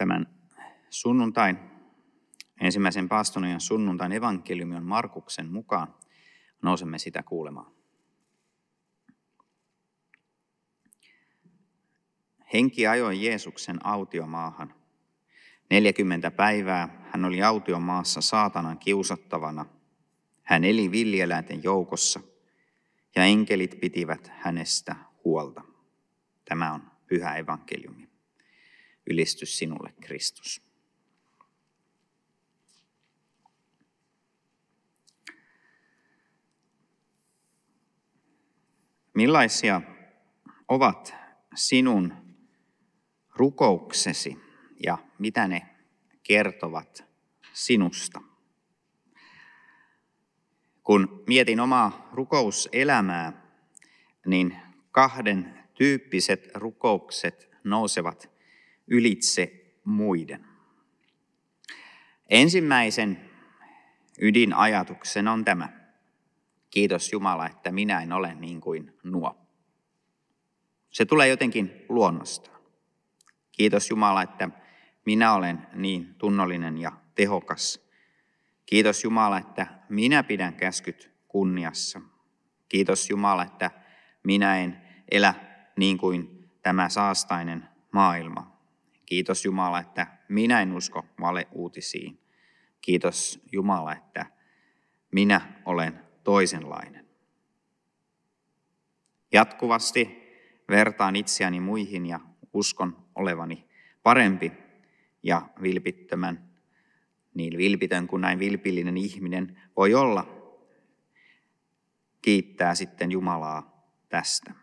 Tämän sunnuntain, ensimmäisen paastonien sunnuntain evankeliumi on Markuksen mukaan. Nousemme sitä kuulemaan. Henki ajoi Jeesuksen autiomaahan. 40 päivää hän oli autiomaassa saatanan kiusattavana. Hän eli villieläinten joukossa ja enkelit pitivät hänestä huolta. Tämä on pyhä evankeliumi. Ylistys sinulle, Kristus. Millaisia ovat sinun rukouksesi ja mitä ne kertovat sinusta? Kun mietin omaa rukouselämää, niin kahden tyyppiset rukoukset nousevat ylitse muiden. Ensimmäisen ydinajatuksen on tämä. Kiitos Jumala, että minä en ole niin kuin nuo. Se tulee jotenkin luonnostaan. Kiitos Jumala, että minä olen niin tunnollinen ja tehokas. Kiitos Jumala, että minä pidän käskyt kunniassa. Kiitos Jumala, että minä en elä niin kuin tämä saastainen maailma. Kiitos Jumala, että minä en usko valeuutisiin. Kiitos Jumala, että minä olen toisenlainen. Jatkuvasti vertaan itseäni muihin ja uskon olevani parempi ja vilpittömän, niin vilpitön kuin näin vilpillinen ihminen voi olla, kiittää sitten Jumalaa tästä.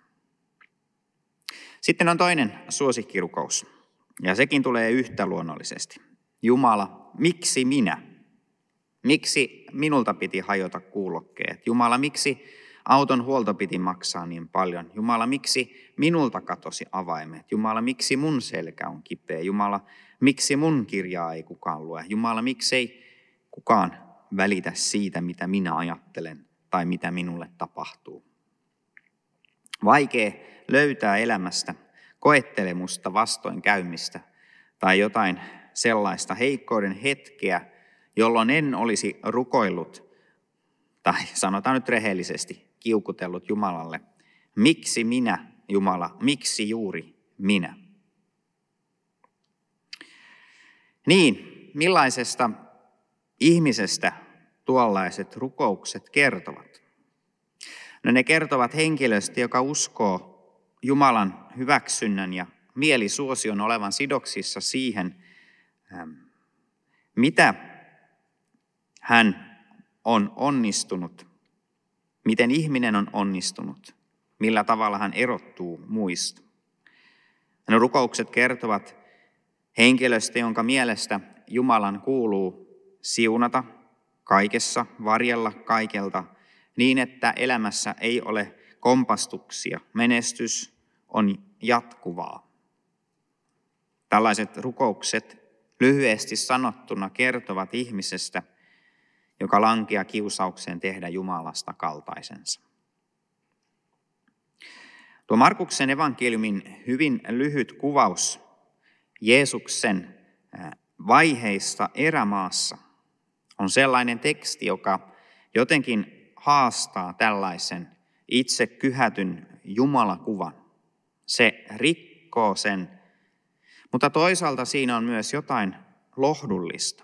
Sitten on toinen suosikkirukous, ja sekin tulee yhtä luonnollisesti. Jumala, miksi minä? Miksi minulta piti hajota kuulokkeet? Jumala, miksi auton huolto piti maksaa niin paljon? Jumala, miksi minulta katosi avaimet? Jumala, miksi mun selkä on kipeä? Jumala, miksi mun kirjaa ei kukaan lue? Jumala, miksi ei kukaan välitä siitä, mitä minä ajattelen tai mitä minulle tapahtuu? Vaikea löytää elämästä koettelemusta vastoin käymistä tai jotain sellaista heikkouden hetkeä, jolloin en olisi rukoillut, tai sanotaan nyt rehellisesti, kiukutellut Jumalalle, miksi minä, Jumala, miksi juuri minä? Niin, millaisesta ihmisestä tuollaiset rukoukset kertovat? No ne kertovat henkilöstä, joka uskoo Jumalan hyväksynnän ja mielisuosion olevan sidoksissa siihen, ähm, mitä hän on onnistunut, miten ihminen on onnistunut, millä tavalla hän erottuu muista. Ne rukoukset kertovat henkilöstä, jonka mielestä Jumalan kuuluu siunata kaikessa, varjella kaikelta, niin että elämässä ei ole kompastuksia. Menestys on jatkuvaa. Tällaiset rukoukset lyhyesti sanottuna kertovat ihmisestä, joka lankia kiusaukseen tehdä Jumalasta kaltaisensa. Tuo Markuksen evankeliumin hyvin lyhyt kuvaus Jeesuksen vaiheista erämaassa on sellainen teksti, joka jotenkin haastaa tällaisen itse kyhätyn Jumalakuvan. Se rikkoo sen, mutta toisaalta siinä on myös jotain lohdullista.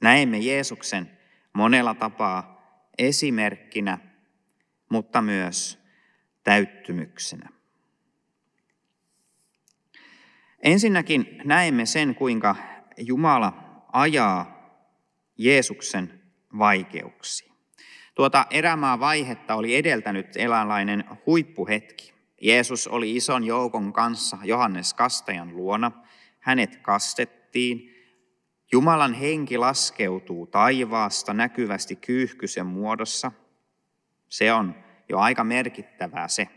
Näemme Jeesuksen monella tapaa esimerkkinä, mutta myös täyttymyksenä. Ensinnäkin näemme sen, kuinka Jumala ajaa Jeesuksen vaikeuksia. Tuota erämaa vaihetta oli edeltänyt eläinlainen huippuhetki. Jeesus oli ison joukon kanssa Johannes Kastajan luona. Hänet kastettiin. Jumalan henki laskeutuu taivaasta näkyvästi kyyhkysen muodossa. Se on jo aika merkittävää se.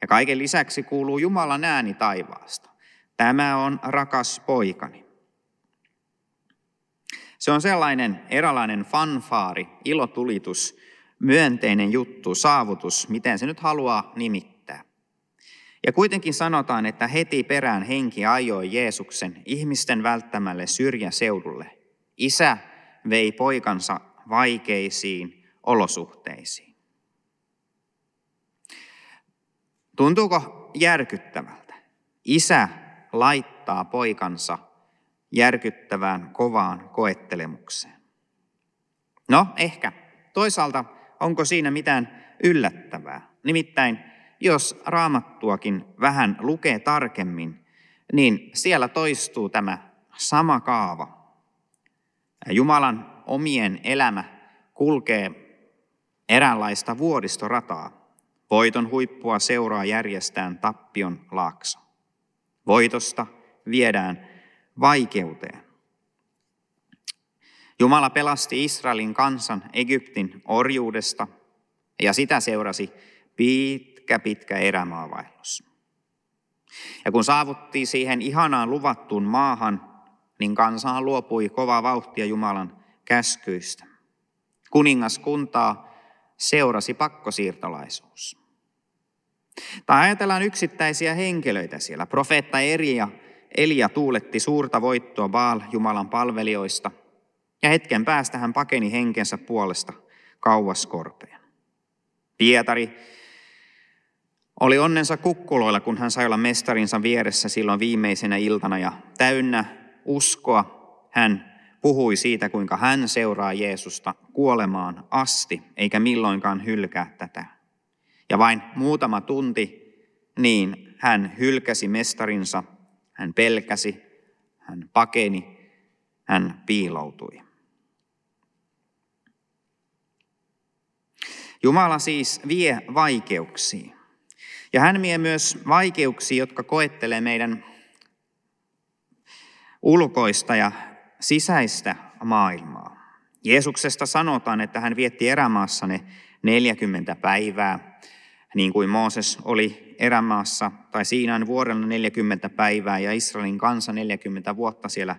Ja kaiken lisäksi kuuluu Jumalan ääni taivaasta. Tämä on rakas poikani. Se on sellainen eräänlainen fanfaari, ilotulitus, myönteinen juttu, saavutus, miten se nyt haluaa nimittää. Ja kuitenkin sanotaan, että heti perään henki ajoi Jeesuksen ihmisten välttämälle syrjäseudulle. Isä vei poikansa vaikeisiin olosuhteisiin. Tuntuuko järkyttävältä? Isä laittaa poikansa järkyttävään kovaan koettelemukseen. No, ehkä. Toisaalta onko siinä mitään yllättävää? Nimittäin, jos raamattuakin vähän lukee tarkemmin, niin siellä toistuu tämä sama kaava. Jumalan omien elämä kulkee eräänlaista vuoristorataa. Voiton huippua seuraa järjestään tappion laakso. Voitosta viedään vaikeuteen. Jumala pelasti Israelin kansan Egyptin orjuudesta ja sitä seurasi pitkä, pitkä erämaavaellus. Ja kun saavuttiin siihen ihanaan luvattuun maahan, niin kansahan luopui kovaa vauhtia Jumalan käskyistä. Kuningaskuntaa seurasi pakkosiirtolaisuus. Tai ajatellaan yksittäisiä henkilöitä siellä. Profeetta Eria, Elia tuuletti suurta voittoa Baal Jumalan palvelijoista, ja hetken päästä hän pakeni henkensä puolesta kauas korpeen. Pietari oli onnensa kukkuloilla, kun hän sai olla mestarinsa vieressä silloin viimeisenä iltana ja täynnä uskoa hän puhui siitä, kuinka hän seuraa Jeesusta kuolemaan asti, eikä milloinkaan hylkää tätä. Ja vain muutama tunti, niin hän hylkäsi mestarinsa, hän pelkäsi, hän pakeni, hän piiloutui. Jumala siis vie vaikeuksiin. Ja hän vie myös vaikeuksia, jotka koettelee meidän ulkoista ja sisäistä maailmaa. Jeesuksesta sanotaan, että hän vietti erämaassa ne 40 päivää, niin kuin Mooses oli erämaassa, tai Siinain vuorella 40 päivää ja Israelin kansa 40 vuotta siellä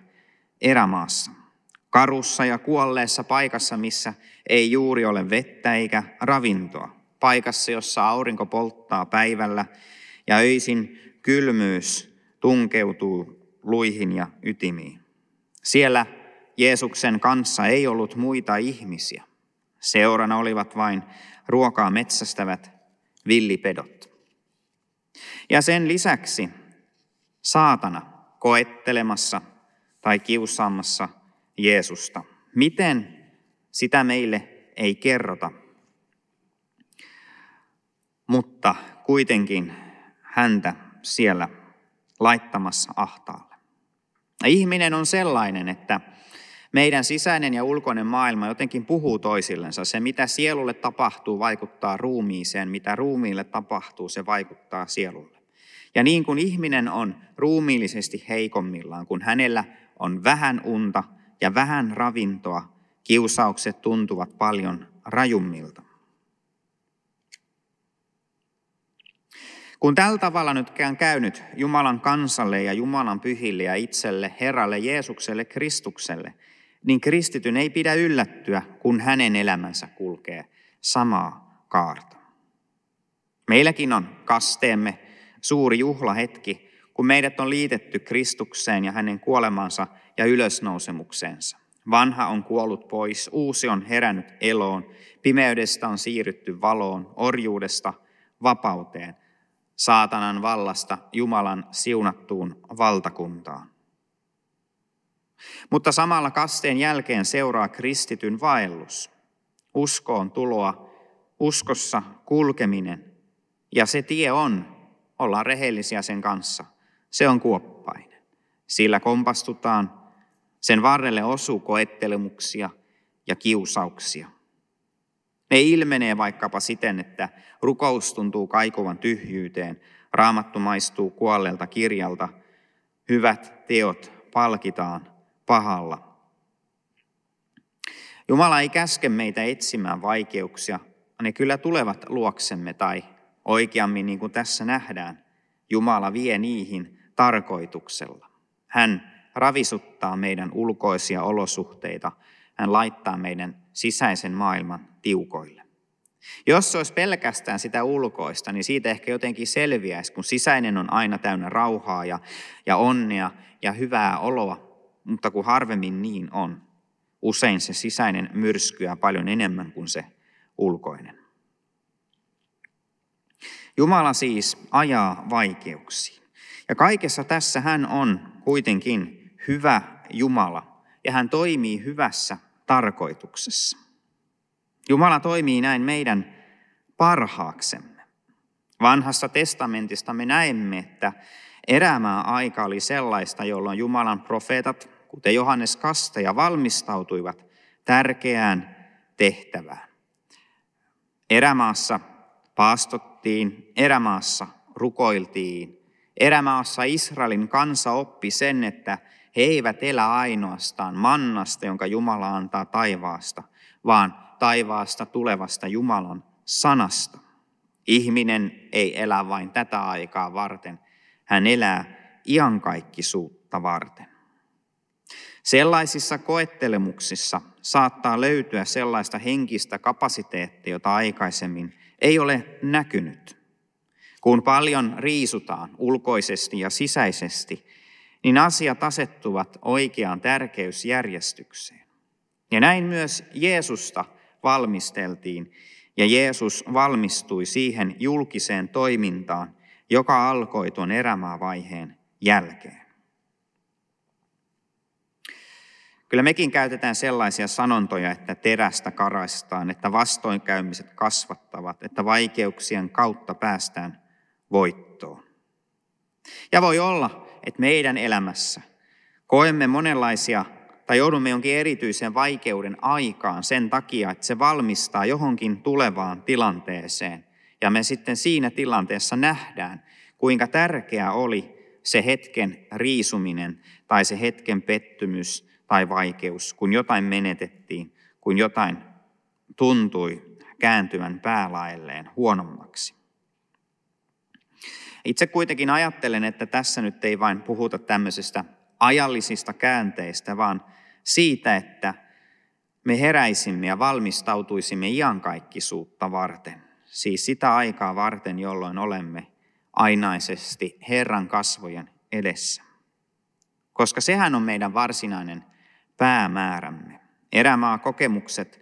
erämaassa. Karussa ja kuolleessa paikassa, missä ei juuri ole vettä eikä ravintoa. Paikassa, jossa aurinko polttaa päivällä ja öisin kylmyys tunkeutuu luihin ja ytimiin. Siellä Jeesuksen kanssa ei ollut muita ihmisiä. Seurana olivat vain ruokaa metsästävät villipedot. Ja sen lisäksi saatana koettelemassa tai kiusaamassa Jeesusta. Miten sitä meille ei kerrota, mutta kuitenkin häntä siellä laittamassa ahtaalle. Ihminen on sellainen, että meidän sisäinen ja ulkoinen maailma jotenkin puhuu toisillensa. Se, mitä sielulle tapahtuu, vaikuttaa ruumiiseen. Mitä ruumiille tapahtuu, se vaikuttaa sielulle. Ja niin kuin ihminen on ruumiillisesti heikommillaan, kun hänellä on vähän unta ja vähän ravintoa, kiusaukset tuntuvat paljon rajummilta. Kun tällä tavalla nyt on käynyt Jumalan kansalle ja Jumalan pyhille ja itselle, Herralle Jeesukselle, Kristukselle, niin kristityn ei pidä yllättyä, kun hänen elämänsä kulkee samaa kaarta. Meilläkin on kasteemme suuri juhlahetki, kun meidät on liitetty Kristukseen ja hänen kuolemansa ja ylösnousemukseensa. Vanha on kuollut pois, uusi on herännyt eloon, pimeydestä on siirrytty valoon, orjuudesta vapauteen, saatanan vallasta Jumalan siunattuun valtakuntaan. Mutta samalla kasteen jälkeen seuraa kristityn vaellus, uskoon tuloa, uskossa kulkeminen. Ja se tie on, ollaan rehellisiä sen kanssa, se on kuoppainen. Sillä kompastutaan, sen varrelle osuu koettelemuksia ja kiusauksia. Ne ilmenee vaikkapa siten, että rukous tuntuu kaikuvan tyhjyyteen, raamattu maistuu kuolleelta kirjalta, hyvät teot palkitaan pahalla. Jumala ei käske meitä etsimään vaikeuksia, ne kyllä tulevat luoksemme tai oikeammin niin kuin tässä nähdään, Jumala vie niihin tarkoituksella. Hän ravisuttaa meidän ulkoisia olosuhteita, hän laittaa meidän sisäisen maailman tiukoille. Jos se olisi pelkästään sitä ulkoista, niin siitä ehkä jotenkin selviäisi, kun sisäinen on aina täynnä rauhaa ja, ja onnea ja hyvää oloa, mutta kun harvemmin niin on, usein se sisäinen myrskyää paljon enemmän kuin se ulkoinen. Jumala siis ajaa vaikeuksiin. Ja kaikessa tässä hän on kuitenkin hyvä Jumala ja hän toimii hyvässä tarkoituksessa. Jumala toimii näin meidän parhaaksemme. Vanhassa testamentista me näemme, että erämää aika oli sellaista, jolloin Jumalan profeetat, kuten Johannes Kastaja, valmistautuivat tärkeään tehtävään. Erämaassa paastottiin, erämaassa rukoiltiin, erämaassa Israelin kansa oppi sen, että he eivät elä ainoastaan mannasta, jonka Jumala antaa taivaasta, vaan taivaasta tulevasta Jumalan sanasta. Ihminen ei elä vain tätä aikaa varten, hän elää iankaikkisuutta varten. Sellaisissa koettelemuksissa saattaa löytyä sellaista henkistä kapasiteettia, jota aikaisemmin ei ole näkynyt. Kun paljon riisutaan ulkoisesti ja sisäisesti, niin asiat asettuvat oikeaan tärkeysjärjestykseen. Ja näin myös Jeesusta valmisteltiin, ja Jeesus valmistui siihen julkiseen toimintaan, joka alkoi tuon erämaavaiheen jälkeen. Kyllä mekin käytetään sellaisia sanontoja, että terästä karaistaan, että vastoinkäymiset kasvattavat, että vaikeuksien kautta päästään voittoon. Ja voi olla, että meidän elämässä koemme monenlaisia tai joudumme jonkin erityisen vaikeuden aikaan sen takia, että se valmistaa johonkin tulevaan tilanteeseen. Ja me sitten siinä tilanteessa nähdään, kuinka tärkeää oli se hetken riisuminen tai se hetken pettymys tai vaikeus, kun jotain menetettiin, kun jotain tuntui kääntyvän päälaelleen huonommaksi. Itse kuitenkin ajattelen, että tässä nyt ei vain puhuta tämmöisestä ajallisista käänteistä, vaan siitä, että me heräisimme ja valmistautuisimme iankaikkisuutta varten. Siis sitä aikaa varten, jolloin olemme ainaisesti Herran kasvojen edessä. Koska sehän on meidän varsinainen päämäärämme. Erämaa kokemukset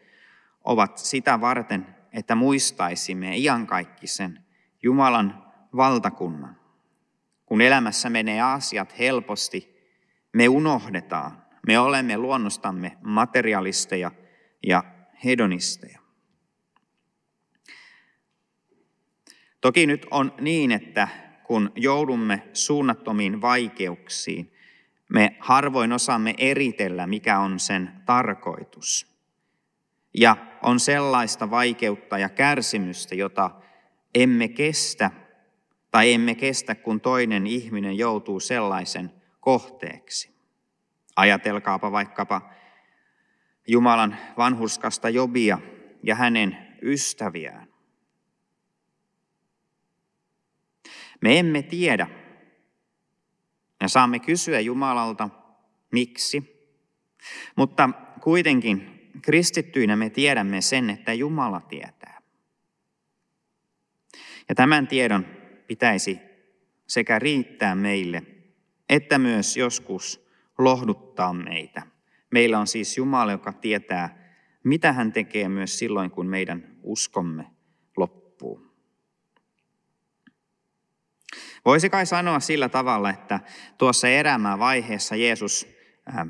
ovat sitä varten, että muistaisimme iankaikkisen Jumalan valtakunnan. Kun elämässä menee asiat helposti, me unohdetaan. Me olemme luonnostamme materialisteja ja hedonisteja. Toki nyt on niin, että kun joudumme suunnattomiin vaikeuksiin, me harvoin osaamme eritellä, mikä on sen tarkoitus. Ja on sellaista vaikeutta ja kärsimystä, jota emme kestä tai emme kestä, kun toinen ihminen joutuu sellaisen kohteeksi. Ajatelkaapa vaikkapa Jumalan vanhurskasta Jobia ja hänen ystäviään. Me emme tiedä ja saamme kysyä Jumalalta, miksi. Mutta kuitenkin kristittyinä me tiedämme sen, että Jumala tietää. Ja tämän tiedon pitäisi sekä riittää meille, että myös joskus lohduttaa meitä. Meillä on siis Jumala, joka tietää, mitä hän tekee myös silloin, kun meidän uskomme Voisi kai sanoa sillä tavalla, että tuossa erämää vaiheessa Jeesus ähm,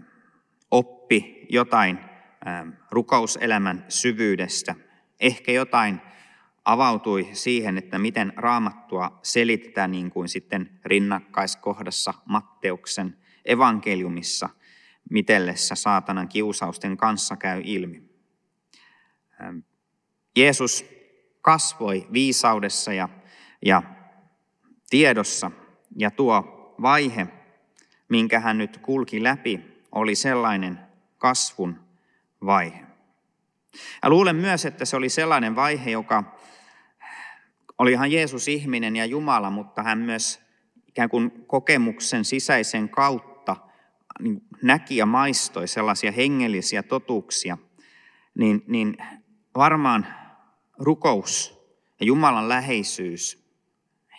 oppi jotain ähm, rukouselämän syvyydestä, ehkä jotain avautui siihen, että miten raamattua selitetään niin kuin sitten rinnakkaiskohdassa Matteuksen evankeliumissa mitellessä saatanan kiusausten kanssa käy ilmi. Ähm, Jeesus kasvoi viisaudessa ja, ja tiedossa ja tuo vaihe, minkä hän nyt kulki läpi, oli sellainen kasvun vaihe. Ja luulen myös, että se oli sellainen vaihe, joka olihan Jeesus ihminen ja Jumala, mutta hän myös ikään kuin kokemuksen sisäisen kautta niin näki ja maistoi sellaisia hengellisiä totuuksia, niin, niin varmaan rukous ja Jumalan läheisyys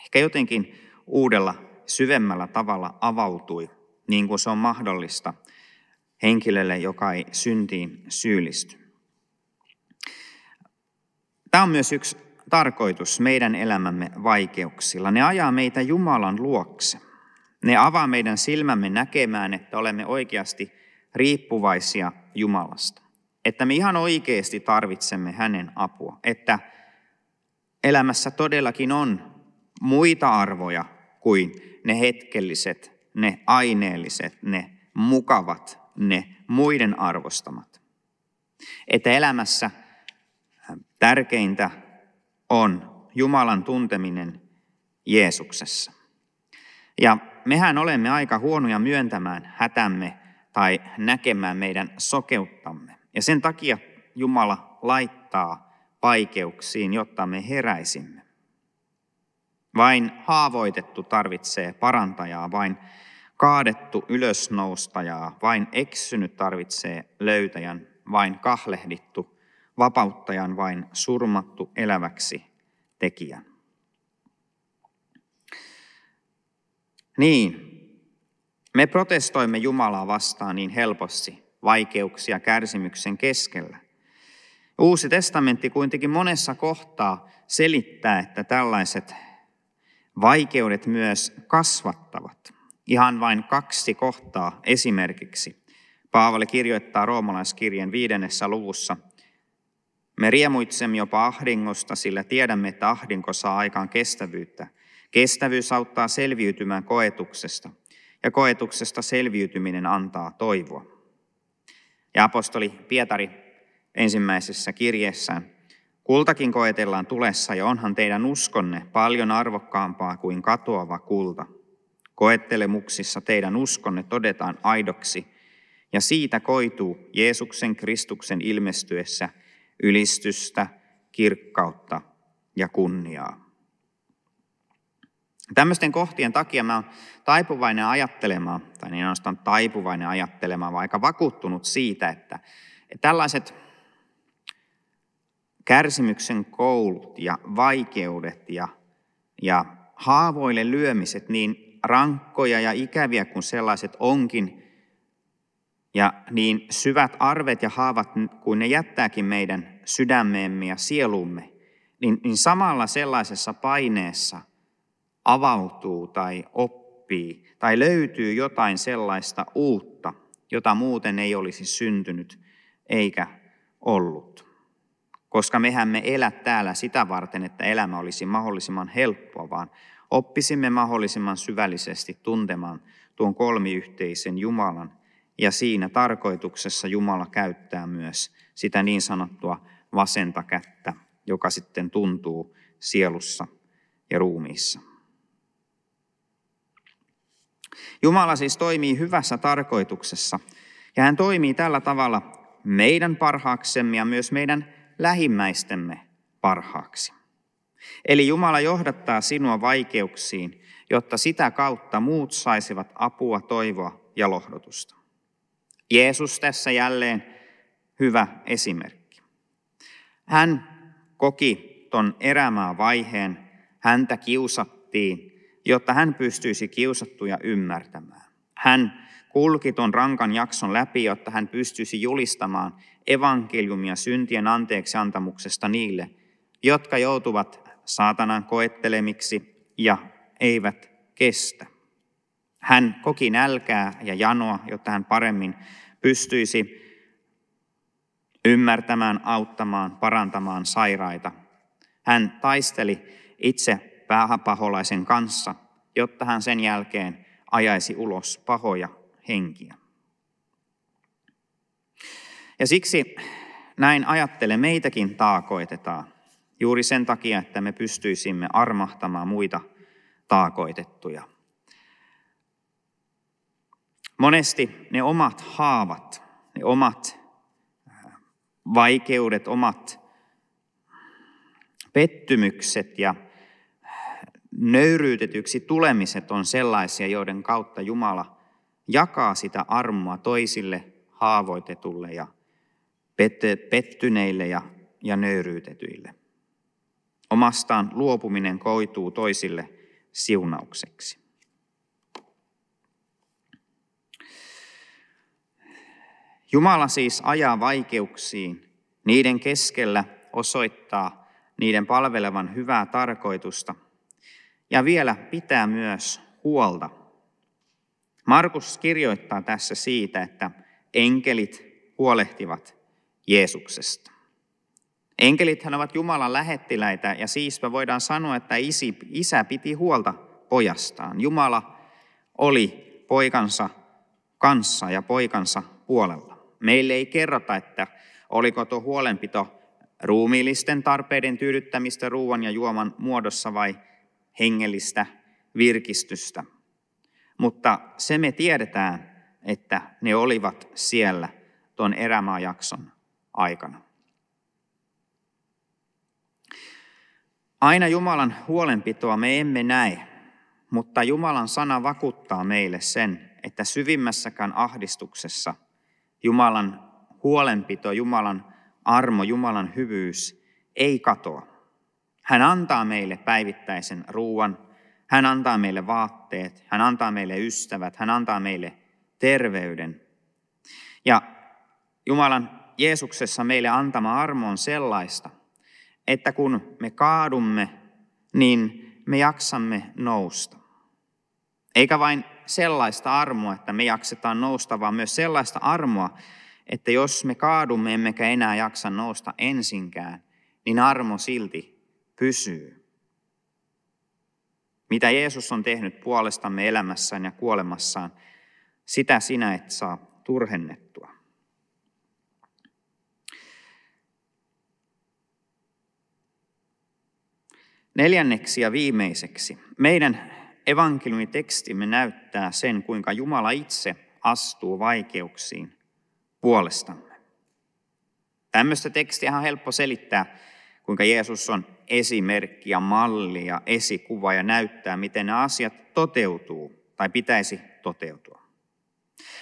ehkä jotenkin uudella, syvemmällä tavalla avautui, niin kuin se on mahdollista henkilölle, joka ei syntiin syyllisty. Tämä on myös yksi tarkoitus meidän elämämme vaikeuksilla. Ne ajaa meitä Jumalan luokse. Ne avaa meidän silmämme näkemään, että olemme oikeasti riippuvaisia Jumalasta. Että me ihan oikeasti tarvitsemme hänen apua. Että elämässä todellakin on muita arvoja kuin ne hetkelliset, ne aineelliset, ne mukavat, ne muiden arvostamat. Että elämässä tärkeintä on Jumalan tunteminen Jeesuksessa. Ja mehän olemme aika huonoja myöntämään hätämme tai näkemään meidän sokeuttamme. Ja sen takia Jumala laittaa vaikeuksiin, jotta me heräisimme. Vain haavoitettu tarvitsee parantajaa, vain kaadettu ylösnoustajaa, vain eksynyt tarvitsee löytäjän, vain kahlehdittu vapauttajan, vain surmattu eläväksi tekijän. Niin, me protestoimme Jumalaa vastaan niin helposti vaikeuksia kärsimyksen keskellä. Uusi testamentti kuitenkin monessa kohtaa selittää, että tällaiset vaikeudet myös kasvattavat. Ihan vain kaksi kohtaa esimerkiksi. Paavali kirjoittaa roomalaiskirjeen viidennessä luvussa. Me riemuitsemme jopa ahdingosta, sillä tiedämme, että ahdinko saa aikaan kestävyyttä. Kestävyys auttaa selviytymään koetuksesta, ja koetuksesta selviytyminen antaa toivoa. Ja apostoli Pietari ensimmäisessä kirjeessään Kultakin koetellaan tulessa ja onhan teidän uskonne paljon arvokkaampaa kuin katoava kulta. Koettelemuksissa teidän uskonne todetaan aidoksi ja siitä koituu Jeesuksen Kristuksen ilmestyessä ylistystä, kirkkautta ja kunniaa. Tämmöisten kohtien takia mä oon taipuvainen ajattelemaan, tai niin ainoastaan taipuvainen ajattelemaan, vaan aika vakuuttunut siitä, että, että tällaiset kärsimyksen koulut ja vaikeudet ja, ja haavoille lyömiset, niin rankkoja ja ikäviä kuin sellaiset onkin, ja niin syvät arvet ja haavat kuin ne jättääkin meidän sydämeemme ja sielumme, niin, niin samalla sellaisessa paineessa avautuu tai oppii tai löytyy jotain sellaista uutta, jota muuten ei olisi syntynyt eikä ollut koska mehän me elä täällä sitä varten, että elämä olisi mahdollisimman helppoa, vaan oppisimme mahdollisimman syvällisesti tuntemaan tuon kolmiyhteisen Jumalan. Ja siinä tarkoituksessa Jumala käyttää myös sitä niin sanottua vasenta kättä, joka sitten tuntuu sielussa ja ruumiissa. Jumala siis toimii hyvässä tarkoituksessa ja hän toimii tällä tavalla meidän parhaaksemme ja myös meidän lähimmäistemme parhaaksi. Eli Jumala johdattaa sinua vaikeuksiin, jotta sitä kautta muut saisivat apua, toivoa ja lohdutusta. Jeesus tässä jälleen hyvä esimerkki. Hän koki ton erämää vaiheen, häntä kiusattiin, jotta hän pystyisi kiusattuja ymmärtämään. Hän kulki ton rankan jakson läpi, jotta hän pystyisi julistamaan evankeliumia syntien anteeksi antamuksesta niille, jotka joutuvat saatanan koettelemiksi ja eivät kestä. Hän koki nälkää ja janoa, jotta hän paremmin pystyisi ymmärtämään, auttamaan, parantamaan sairaita. Hän taisteli itse päähapaholaisen kanssa, jotta hän sen jälkeen ajaisi ulos pahoja henkiä. Ja siksi näin ajattele, meitäkin taakoitetaan juuri sen takia, että me pystyisimme armahtamaan muita taakoitettuja. Monesti ne omat haavat, ne omat äh, vaikeudet, omat pettymykset ja nöyryytetyksi tulemiset on sellaisia, joiden kautta Jumala jakaa sitä armoa toisille haavoitetulle ja pettyneille ja, ja nöyryytetyille. Omastaan luopuminen koituu toisille siunaukseksi. Jumala siis ajaa vaikeuksiin, niiden keskellä osoittaa niiden palvelevan hyvää tarkoitusta ja vielä pitää myös huolta. Markus kirjoittaa tässä siitä, että enkelit huolehtivat Jeesuksesta. Enkelithän ovat Jumalan lähettiläitä ja siispä voidaan sanoa, että isi, isä piti huolta pojastaan. Jumala oli poikansa kanssa ja poikansa puolella. Meille ei kerrota, että oliko tuo huolenpito ruumiillisten tarpeiden tyydyttämistä ruoan ja juoman muodossa vai hengellistä virkistystä. Mutta se me tiedetään, että ne olivat siellä tuon erämaajakson aikana. Aina Jumalan huolenpitoa me emme näe, mutta Jumalan sana vakuuttaa meille sen, että syvimmässäkään ahdistuksessa Jumalan huolenpito, Jumalan armo, Jumalan hyvyys ei katoa. Hän antaa meille päivittäisen ruuan, hän antaa meille vaatteet, hän antaa meille ystävät, hän antaa meille terveyden. Ja Jumalan Jeesuksessa meille antama armo on sellaista, että kun me kaadumme, niin me jaksamme nousta. Eikä vain sellaista armoa, että me jaksetaan nousta, vaan myös sellaista armoa, että jos me kaadumme emmekä enää jaksa nousta ensinkään, niin armo silti pysyy. Mitä Jeesus on tehnyt puolestamme elämässään ja kuolemassaan, sitä sinä et saa turhennettua. Neljänneksi ja viimeiseksi, meidän evankeliumitekstimme näyttää sen, kuinka Jumala itse astuu vaikeuksiin puolestamme. Tämmöistä tekstiä on helppo selittää, kuinka Jeesus on esimerkki ja malli ja esikuva ja näyttää, miten nämä asiat toteutuu tai pitäisi toteutua.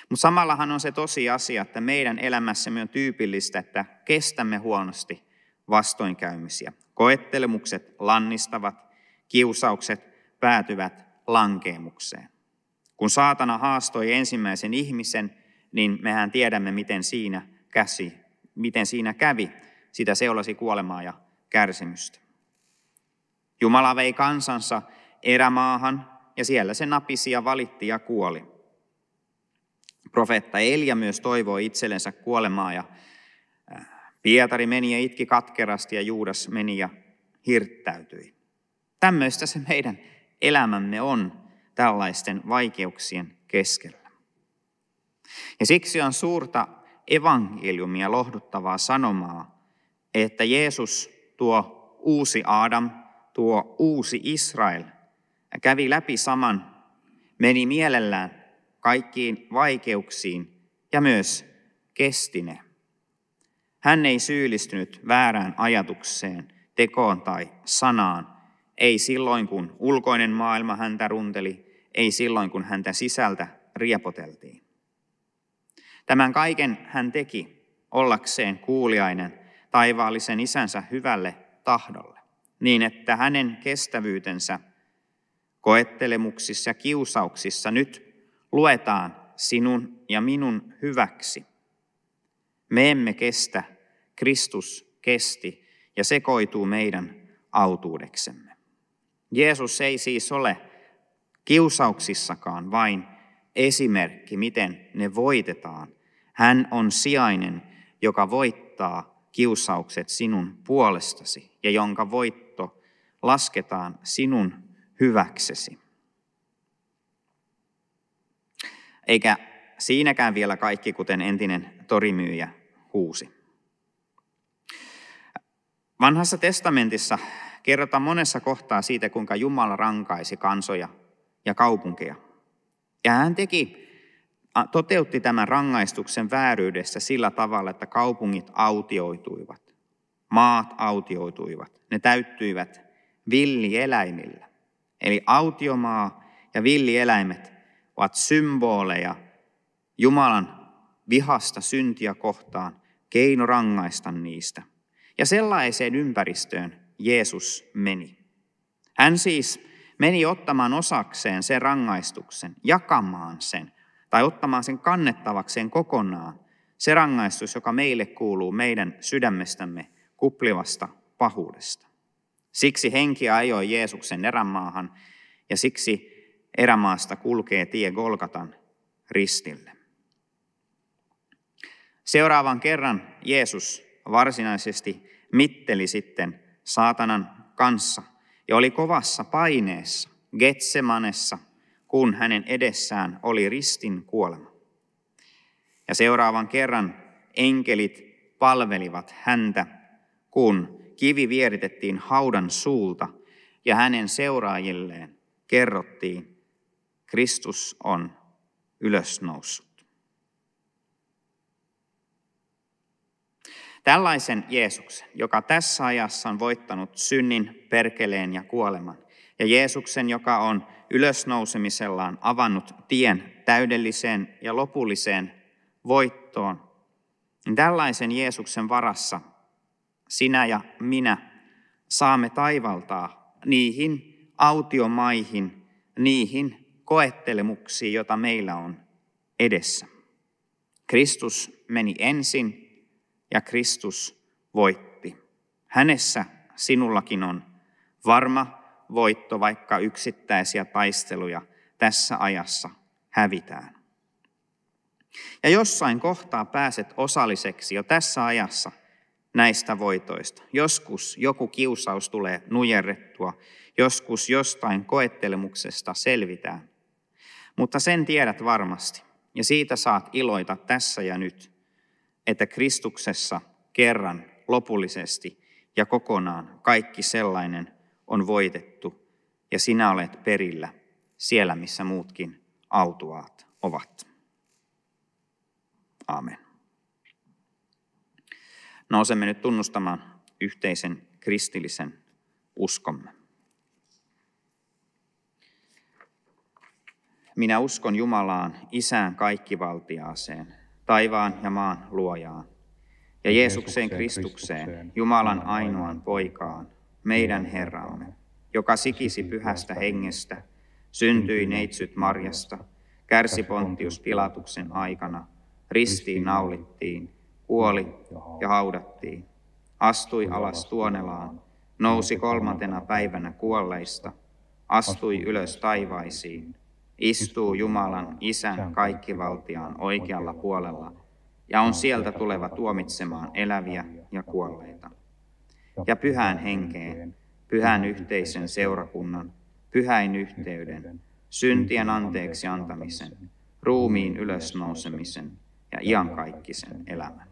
Mutta samallahan on se tosiasia, että meidän elämässämme on tyypillistä, että kestämme huonosti vastoinkäymisiä. Koettelemukset lannistavat, kiusaukset päätyvät lankeemukseen. Kun saatana haastoi ensimmäisen ihmisen, niin mehän tiedämme, miten siinä, käsi, miten siinä kävi. Sitä seurasi kuolemaa ja kärsimystä. Jumala vei kansansa erämaahan ja siellä se napisi ja valitti ja kuoli. Profeetta Elia myös toivoi itsellensä kuolemaa ja äh, Pietari meni ja itki katkerasti ja Juudas meni ja hirttäytyi. Tämmöistä se meidän elämämme on tällaisten vaikeuksien keskellä. Ja siksi on suurta evankeliumia lohduttavaa sanomaa, että Jeesus, tuo uusi Adam, tuo uusi Israel, kävi läpi saman, meni mielellään kaikkiin vaikeuksiin ja myös kesti ne. Hän ei syyllistynyt väärään ajatukseen, tekoon tai sanaan, ei silloin kun ulkoinen maailma häntä runteli, ei silloin kun häntä sisältä riepoteltiin. Tämän kaiken hän teki ollakseen kuuliainen taivaallisen isänsä hyvälle tahdolle, niin että hänen kestävyytensä koettelemuksissa ja kiusauksissa nyt luetaan sinun ja minun hyväksi. Me emme kestä, Kristus kesti ja se koituu meidän autuudeksemme. Jeesus ei siis ole kiusauksissakaan vain esimerkki, miten ne voitetaan. Hän on sijainen, joka voittaa kiusaukset sinun puolestasi ja jonka voitto lasketaan sinun hyväksesi. Eikä siinäkään vielä kaikki, kuten entinen torimyyjä huusi. Vanhassa testamentissa kerrotaan monessa kohtaa siitä, kuinka Jumala rankaisi kansoja ja kaupunkeja. Ja hän teki, toteutti tämän rangaistuksen vääryydestä sillä tavalla, että kaupungit autioituivat, maat autioituivat, ne täyttyivät villieläimillä. Eli autiomaa ja villieläimet ovat symboleja Jumalan vihasta syntiä kohtaan, keino rangaista niistä – ja sellaiseen ympäristöön Jeesus meni. Hän siis meni ottamaan osakseen sen rangaistuksen, jakamaan sen tai ottamaan sen kannettavakseen kokonaan. Se rangaistus, joka meille kuuluu meidän sydämestämme kuplivasta pahuudesta. Siksi henki ajoi Jeesuksen erämaahan ja siksi erämaasta kulkee tie Golgatan ristille. Seuraavan kerran Jeesus varsinaisesti mitteli sitten saatanan kanssa ja oli kovassa paineessa Getsemanessa, kun hänen edessään oli ristin kuolema. Ja seuraavan kerran enkelit palvelivat häntä, kun kivi vieritettiin haudan suulta ja hänen seuraajilleen kerrottiin, Kristus on ylösnoussut. Tällaisen Jeesuksen, joka tässä ajassa on voittanut synnin, perkeleen ja kuoleman, ja Jeesuksen, joka on ylösnousemisellaan avannut tien täydelliseen ja lopulliseen voittoon, niin tällaisen Jeesuksen varassa sinä ja minä saamme taivaltaa niihin autiomaihin, niihin koettelemuksiin, joita meillä on edessä. Kristus meni ensin ja Kristus voitti. Hänessä sinullakin on varma voitto, vaikka yksittäisiä taisteluja tässä ajassa hävitään. Ja jossain kohtaa pääset osalliseksi jo tässä ajassa näistä voitoista. Joskus joku kiusaus tulee nujerrettua, joskus jostain koettelemuksesta selvitään. Mutta sen tiedät varmasti, ja siitä saat iloita tässä ja nyt, että Kristuksessa kerran lopullisesti ja kokonaan kaikki sellainen on voitettu, ja sinä olet perillä siellä, missä muutkin autuaat ovat. Amen. Nousemme nyt tunnustamaan yhteisen kristillisen uskomme. Minä uskon Jumalaan, Isään kaikkivaltiaaseen, taivaan ja maan luojaan, ja Jeesukseen Kristukseen, Jumalan ainoan poikaan, meidän Herramme, joka sikisi pyhästä hengestä, syntyi neitsyt Marjasta, kärsi Pontius Pilatuksen aikana, ristiin naulittiin, kuoli ja haudattiin, astui alas tuonelaan, nousi kolmantena päivänä kuolleista, astui ylös taivaisiin, istuu Jumalan Isän kaikkivaltiaan oikealla puolella ja on sieltä tuleva tuomitsemaan eläviä ja kuolleita. Ja pyhään henkeen, pyhän yhteisen seurakunnan, pyhäin yhteyden, syntien anteeksi antamisen, ruumiin ylösnousemisen ja iankaikkisen elämän.